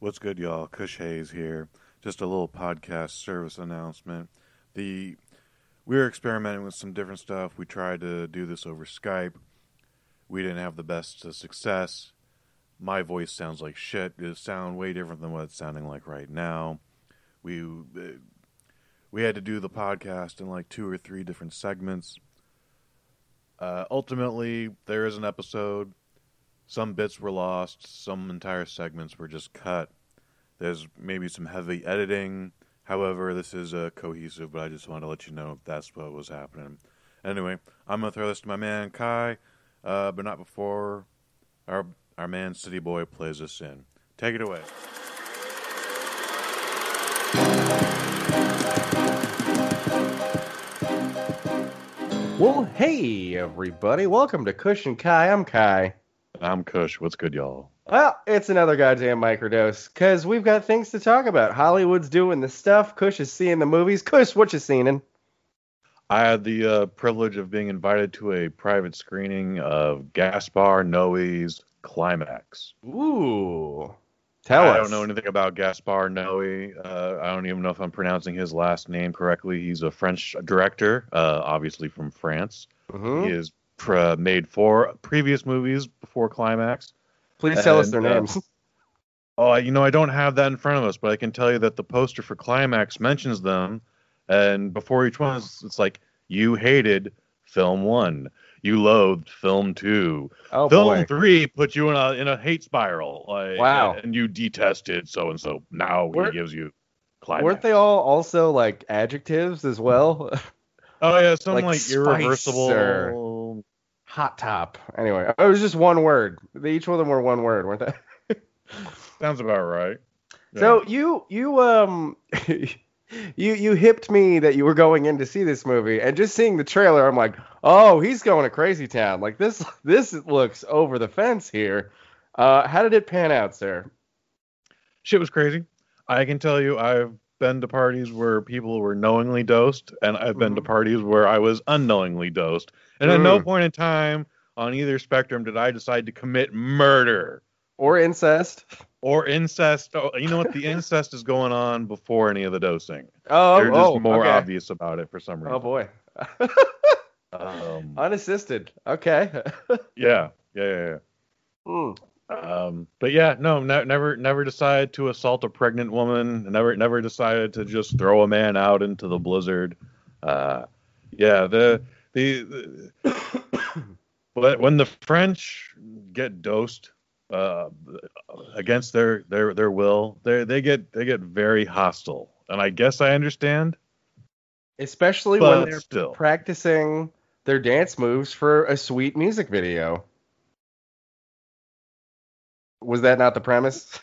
What's good, y'all? Kush Hayes here. Just a little podcast service announcement. The we were experimenting with some different stuff. We tried to do this over Skype. We didn't have the best success. My voice sounds like shit. It sounds way different than what it's sounding like right now. We uh, we had to do the podcast in like two or three different segments. Uh, ultimately, there is an episode some bits were lost, some entire segments were just cut. There's maybe some heavy editing. However, this is uh, cohesive, but I just wanted to let you know that's what was happening. Anyway, I'm gonna throw this to my man Kai, uh, but not before our our man City Boy plays us in. Take it away. Well, hey everybody, welcome to and Kai. I'm Kai. I'm Kush. What's good, y'all? Well, it's another goddamn microdose, because we've got things to talk about. Hollywood's doing the stuff. Kush is seeing the movies. Kush, what you seeing? In? I had the uh, privilege of being invited to a private screening of Gaspar Noé's Climax. Ooh. Tell us I us. don't know anything about Gaspar Noé. Uh, I don't even know if I'm pronouncing his last name correctly. He's a French director, uh, obviously from France. Mhm. He has pr- made four previous movies before Climax. Please tell us and, their uh, names. Oh, you know, I don't have that in front of us, but I can tell you that the poster for Climax mentions them, and before each one, it's, it's like you hated film one, you loathed film two, Oh film boy. three put you in a in a hate spiral. Like, Wow. and you detested so and so. Now Weren't- he gives you Climax. Weren't they all also like adjectives as well? Oh yeah, something like like, irreversible. Hot top. Anyway, it was just one word. They, each one of them were one word, weren't they? Sounds about right. Yeah. So you you um you you hipped me that you were going in to see this movie, and just seeing the trailer, I'm like, oh, he's going to crazy town. Like this this looks over the fence here. Uh, how did it pan out, sir? shit was crazy. I can tell you, I've been to parties where people were knowingly dosed, and I've been to Mhm. parties where I was unknowingly dosed. And at no Mm. point in time on either spectrum did I decide to commit murder Or incest? or incest. Oh, you know what? The incest is going on before any of the dosing. Oh, They're just oh, more okay. obvious about it for some reason. Oh boy, Um, unassisted. Okay. yeah, yeah, yeah. yeah. Hmm. Um, but yeah, no, ne- never, never decided to assault a pregnant woman. Never, never decided to just throw a man out into the blizzard. Uh, yeah, the the, when the French get dosed uh, against their their their will, they they get they get very hostile, and I guess I understand. Especially when they're still. practicing their dance moves for a sweet music video. Was that not the premise?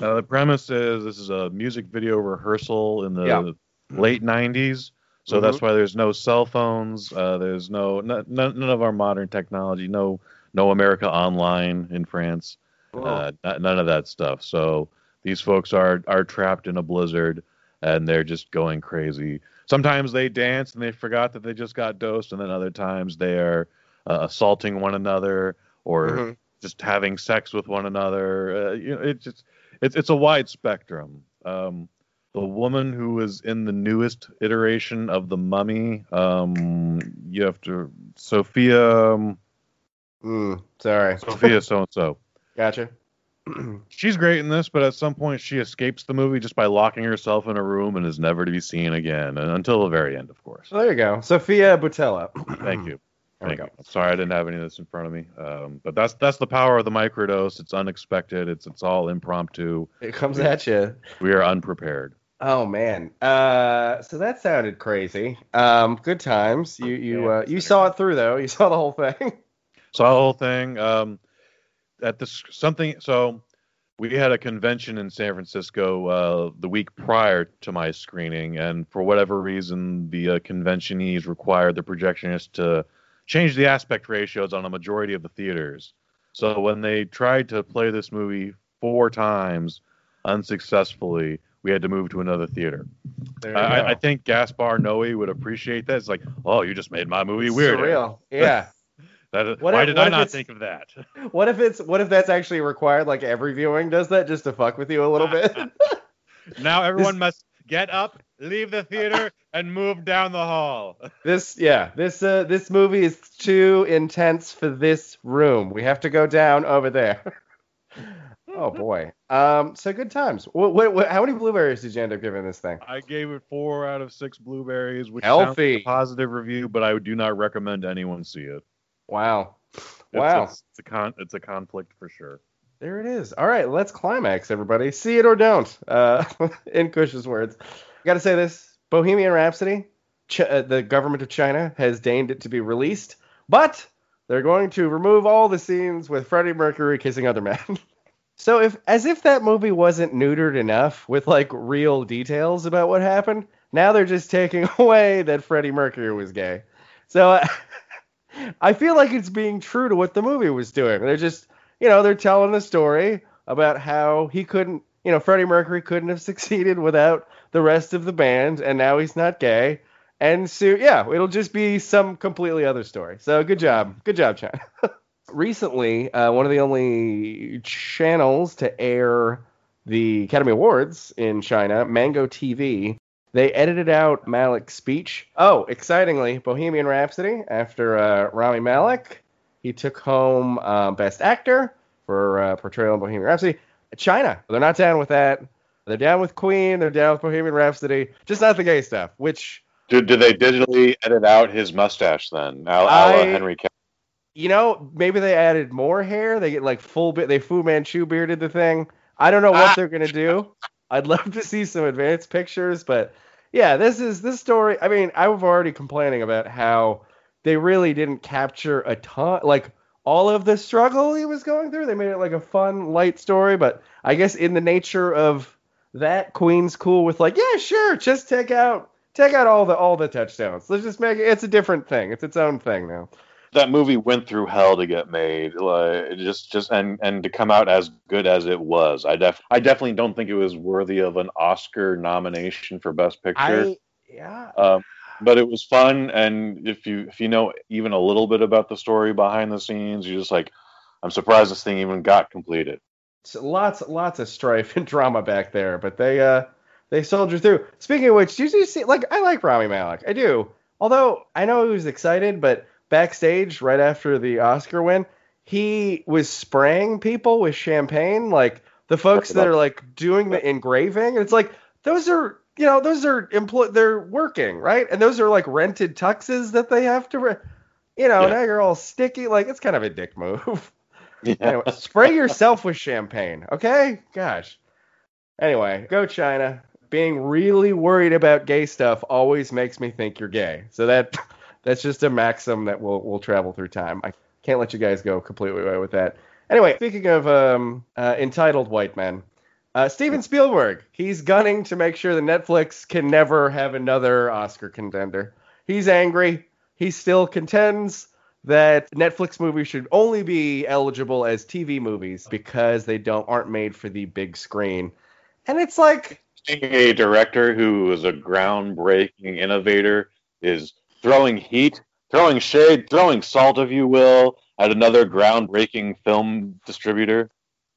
Uh, the premise is this is a music video rehearsal in the Yeah. late 90s. So that's why there's no cell phones. Uh, there's no n- none, none of our modern technology. No no America Online in France. Uh, n- none of that stuff. So these folks are are trapped in a blizzard and they're just going crazy. Sometimes they dance and they forgot that they just got dosed, and then other times they are uh, assaulting one another or Mhm. just having sex with one another. Uh, you know, it's just it's it's a wide spectrum. Um, the woman who was in the newest iteration of the Mummy, um, you have to Sofia um, Mm, sorry. Sofia so and so. Gotcha. She's great in this, but at some point she escapes the movie just by locking herself in a room and is never to be seen again, and until the very end, of course. So there you go. Sofia Boutella. Thank you. There we go. you. Sorry I didn't have any of this in front of me. Um, but that's that's the power of the microdose. It's unexpected. It's it's all impromptu. It comes at you. We are unprepared. Oh man. Uh, so that sounded crazy. Um, good times. You you Yeah, uh, you saw it through though. You saw the whole thing. Saw the whole thing. Um, at this something. So we had a convention in San Francisco uh, the week prior to my screening, and for whatever reason, the uh, conventionees required the projectionist to change the aspect ratios on a majority of the theaters. So when they tried to play this movie four times unsuccessfully, we had to move to another theater. I. I think Gaspar Noé would appreciate that. It's like, oh, you just made my movie weird. Surreal. Yeah. That, What why if- did I not think of that? What if it's what if that's actually required? Like every viewing does that just to fuck with you a little bit. now everyone must get up, leave the theater, and move down the hall. this yeah this uh this movie is too intense for this room. We have to go down over there. Oh boy. Um. So good times. What, what, what how many blueberries did you end up giving this thing? I gave it four out of six blueberries, which Healthy. like a positive review, but I do not recommend anyone see it. Wow. It's, Wow. it's, it's a con, it's a conflict for sure. There it is. All right, let's climax, everybody. See it or don't. Uh, in Kush's words, got to say this: Bohemian Rhapsody. Ch- uh, the government of China has deigned it to be released, but they're going to remove all the scenes with Freddie Mercury kissing other men. so, if as if that movie wasn't neutered enough with like real details about what happened, now they're just taking away that Freddie Mercury was gay. So. Uh, I feel like it's being true to what the movie was doing. They're just you know, they're telling the story about how he couldn't, you know, Freddie Mercury couldn't have succeeded without the rest of the band, and now he's not gay. And so, yeah, it'll just be some completely other story. So, good job. Good job, China. Recently, uh, one of the only channels to air the Academy Awards in China, Mango TV, they edited out Malek's speech. Oh, excitingly, Bohemian Rhapsody after uh, Rami Malek. he took home uh, Best Actor for uh, portrayal in Bohemian Rhapsody. China, they're not down with that. They're down with Queen. They're down with Bohemian Rhapsody. Just not the gay stuff. Which Did, did they digitally edit out his mustache then? A I- Henry Cavill. You know, maybe they added more hair. They get like full bit. They Fu Manchu bearded the thing. I don't know what Ah. they're gonna do. I'd love to see some advanced pictures, but yeah, this is this story. I mean, I was already complaining about how they really didn't capture a ton, like all of the struggle he was going through. They made it like a fun, light story, but I guess in the nature of that, Queen's cool with like, yeah, sure, just take out take out all the all the touchdowns. Let's just make it. It's a different thing. It's its own thing now. That movie went through hell to get made, like, just just and and to come out as good as it was. I def I definitely don't think it was worthy of an Oscar nomination for Best Picture. I yeah. Um, but it was fun, and if you if you know even a little bit about the story behind the scenes, you're just like, I'm surprised this thing even got completed. So lots lots of strife and drama back there, but they uh they soldier through. Speaking of which, did you see like I like Rami Malek. I do. Although I know he was excited, but backstage right after the Oscar win, he was spraying people with champagne, like the folks that are like doing the engraving. And it's like those are you know those are employ they're working right, and those are like rented tuxes that they have to. Re- you know, Yeah. now you're all sticky. Like it's kind of a dick move. Yeah. Anyway, spray yourself with champagne, okay? Gosh. Anyway, go China. Being really worried about gay stuff always makes me think you're gay. So that that's just a maxim that will will travel through time. I can't let you guys go completely away with that. Anyway, speaking of um, uh, entitled white men, uh, Steven Spielberg, he's gunning to make sure that Netflix can never have another Oscar contender. He's angry. He still contends that Netflix movies should only be eligible as TV movies because they don't aren't made for the big screen. And it's like, a director who is a groundbreaking innovator is throwing heat, throwing shade, throwing salt, if you will, at another groundbreaking film distributor.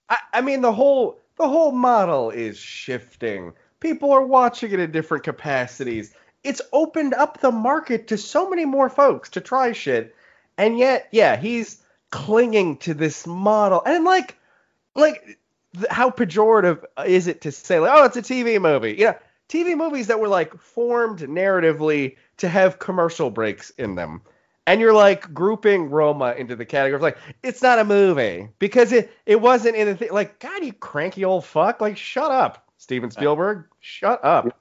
I, I mean, the whole the whole model is shifting. People are watching it in different capacities. It's opened up the market to so many more folks to try shit, and yet, yeah, he's clinging to this model. And like, like, how pejorative is it to say like, oh, it's a TV movie? Know, TV movies that were like formed narratively to have commercial breaks in them. And you're like grouping Roma into the category of like it's not a movie because it it wasn't in a thing. Like God, you cranky old fuck! Like shut up, Steven Spielberg. Shut up.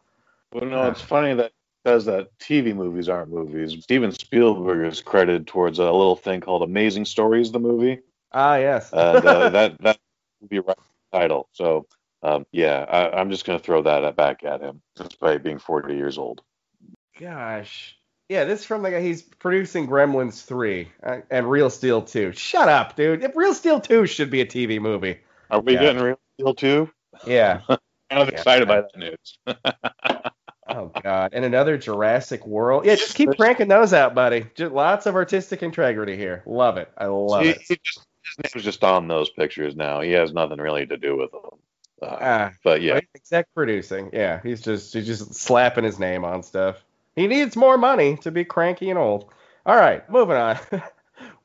Well, no, it's funny that says that TV movies aren't movies. Steven Spielberg is credited towards a little thing called Amazing Stories, the movie, Ah yes. and uh, that that would be right title. So, um, yeah, I, I'm just gonna throw that back at him by being 40 years old. Gosh. Yeah, this is from the guy. He's producing Gremlins 3 uh, and Real Steel 2. Shut up, dude. If Real Steel 2 should be a TV movie. Are we Yeah. getting real Steel 2? Yeah. Kind of Yeah. excited by that news. Oh Oh god, and another Jurassic World. Yeah, just keep cranking those out, buddy. Just lots of artistic integrity here. Love it. I love He- it. he just, his name's just on those pictures now. He has nothing really to do with them. Uh, Ah, but yeah, right? exec producing. Yeah, he's just he's just slapping his name on stuff. He needs more money to be cranky and old. All right, moving on.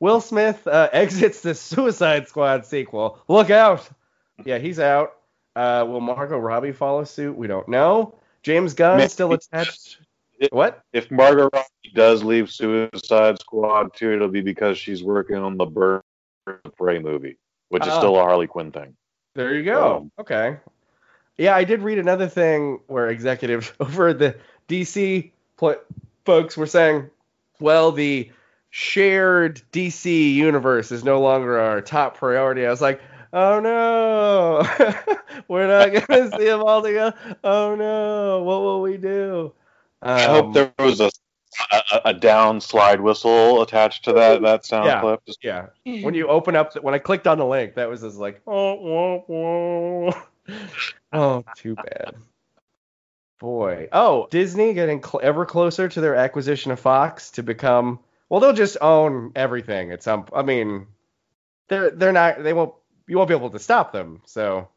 Will Smith uh, exits the Suicide Squad sequel. Look out! Yeah, he's out. Uh, will Margot Robbie follow suit? We don't know. James Gunn Man, still he- attached. it- What? if Margot Robbie does leave Suicide Squad too, it'll be because she's working on the Bird of Prey movie, which is Ah. still a Harley Quinn thing. There you go. Um, okay. Yeah, I did read another thing where executives over the DC pl- folks were saying, well, the shared DC universe is no longer our top priority. I was like, oh no, we're not going to see them all together. Oh no, what will we do? I hope Um, there was a, a a down slide whistle attached to that that sound Yeah. clip. Just, Yeah. When you open up, the, when I clicked on the link, that was just like, oh, whoa, whoa. oh, too bad. Boy. Oh, Disney getting cl- ever closer to their acquisition of Fox to become. Well, they'll just own everything at some. I mean, they're they're not. They won't. You won't be able to stop them. So.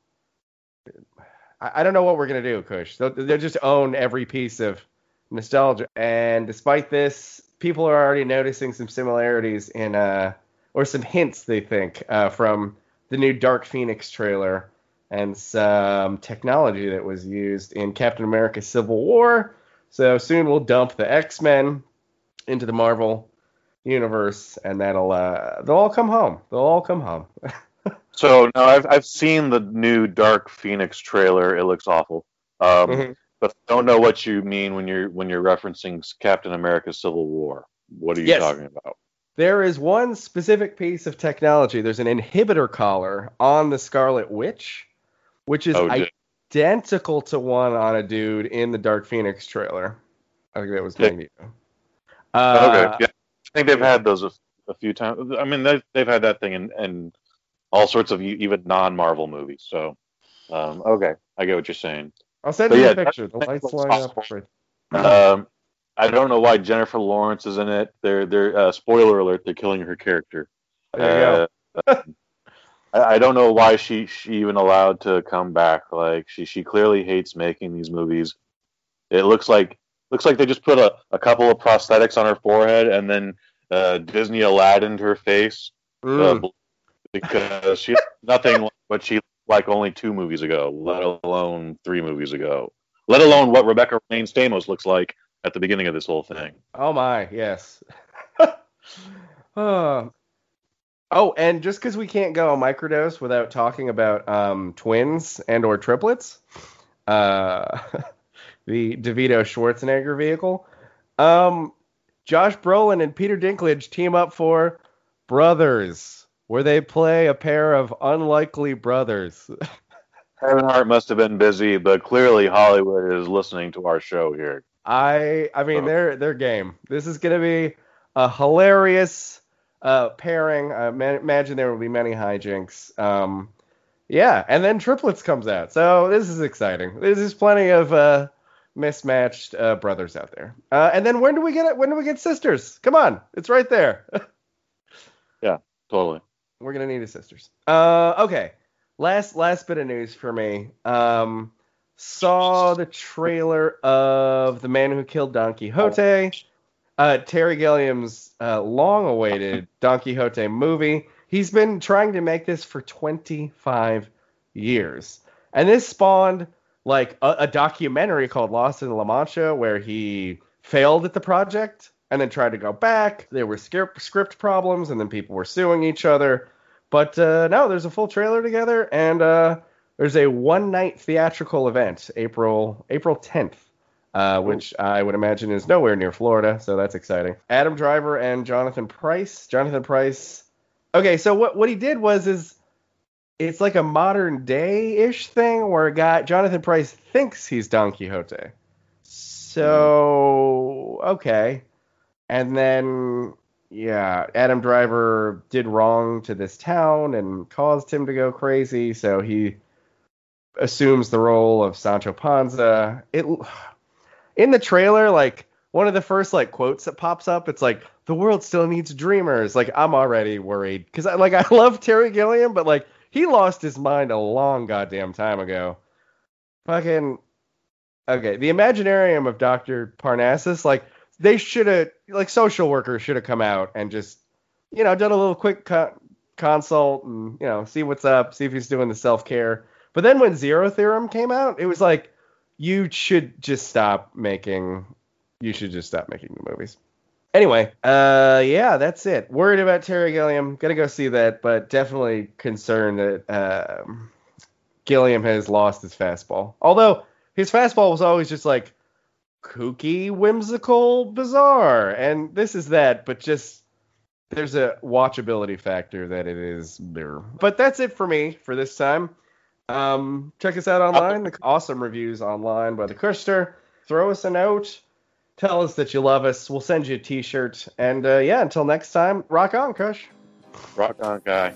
I, I don't know what we're gonna do, Kush. They'll, they'll just own every piece of nostalgia. And despite this, people are already noticing some similarities in, uh, or some hints they think uh, from the new Dark Phoenix trailer and some technology that was used in Captain America: Civil War. So soon we'll dump the X Men into the Marvel universe, and that'll uh, they'll all come home. They'll all come home. So no, I've I've seen the new Dark Phoenix trailer. It looks awful. Um, Mhm. But I don't know what you mean when you're when you're referencing Captain America: Civil War. What are you Yes. talking about? There is one specific piece of technology. There's an inhibitor collar on the Scarlet Witch, which is Oh, identical to one on a dude in the Dark Phoenix trailer. I think that was Yeah. Magneto. Uh, okay, yeah. I think they've had those a, a few times. I mean, they've they've had that thing in, in all sorts of even non-Marvel movies. So, um, okay, I get what you're saying. I'll send But you yeah, a picture. The lights what's line up. Um, I don't know why Jennifer Lawrence is in it. They're they're uh, spoiler alert. They're killing her character. There you go. Uh, I, I don't know why she she even allowed to come back. Like she she clearly hates making these movies. It looks like looks like they just put a, a couple of prosthetics on her forehead and then uh, Disney Aladdined her face Mm. uh, because she's nothing like what she like only two movies ago, let alone three movies ago, let alone what Rebecca Romijn Stamos looks like at the beginning of this whole thing. Oh my, yes. oh. oh, and just because we can't go microdose without talking about um, twins and or triplets, uh, the DeVito Schwarzenegger vehicle, um, Josh Brolin and Peter Dinklage team up for Brothers, where they play a pair of unlikely brothers. Kevin Hart must have been busy, but clearly Hollywood is listening to our show here. I I mean Oh. they're they're game. This is gonna be a hilarious uh, pairing. I ma- imagine there will be many hijinks. Um, yeah, and then triplets comes out, so this is exciting. There's just plenty of uh, mismatched uh, brothers out there. Uh, and then when do we get it? When do we get sisters? Come on, it's right there. Yeah, totally. We're gonna need a sisters. Uh, okay. Last last bit of news for me. Um, saw the trailer of the Man Who Killed Don Quixote. Uh, Terry Gilliam's uh, long-awaited Don Quixote movie. He's been trying to make this for 25 years, and this spawned like a, a documentary called Lost in La Mancha, where he failed at the project and then tried to go back. There were script script problems, and then people were suing each other. But uh, no, there's a full trailer together, and uh, there's a one night theatrical event, April April 10th, uh, which I would imagine is nowhere near Florida, so that's exciting. Adam Driver and Jonathan Pryce. Jonathan Pryce. Okay, so what what he did was is it's like a modern day ish thing where a guy Jonathan Pryce thinks he's Don Quixote. So okay, and then yeah, Adam Driver did wrong to this town and caused him to go crazy, so he assumes the role of Sancho Panza. It in the trailer, like one of the first like quotes that pops up, it's like the world still needs dreamers. Like I'm already worried because I like I love Terry Gilliam, but like he lost his mind a long goddamn time ago. Fucking okay, the Imaginarium of Doctor Parnassus, like they should have like social workers should have come out and just you know done a little quick co- consult and you know see what's up, see if he's doing the self care. But then when Zero Theorem came out, it was like you should just stop making you should just stop making the movies. Anyway, uh, yeah, that's it. Worried about Terry Gilliam. Gonna go see that, but definitely concerned that um, Gilliam has lost his fastball. Although his fastball was always just like kooky, whimsical, bizarre, and this is that, but just there's a watchability factor that it is there. But that's it for me for this time. Um, check us out online. The awesome reviews online by the Kushter. Throw us a note. Tell us that you love us. We'll send you a T-shirt. And uh, yeah, until next time, rock on, Kush. Rock on, guy.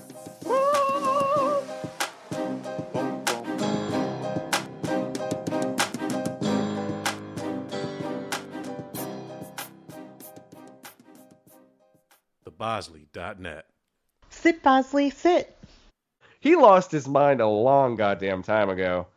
TheBosley.net. Sit, Bosley, sit. He lost his mind a long goddamn time ago.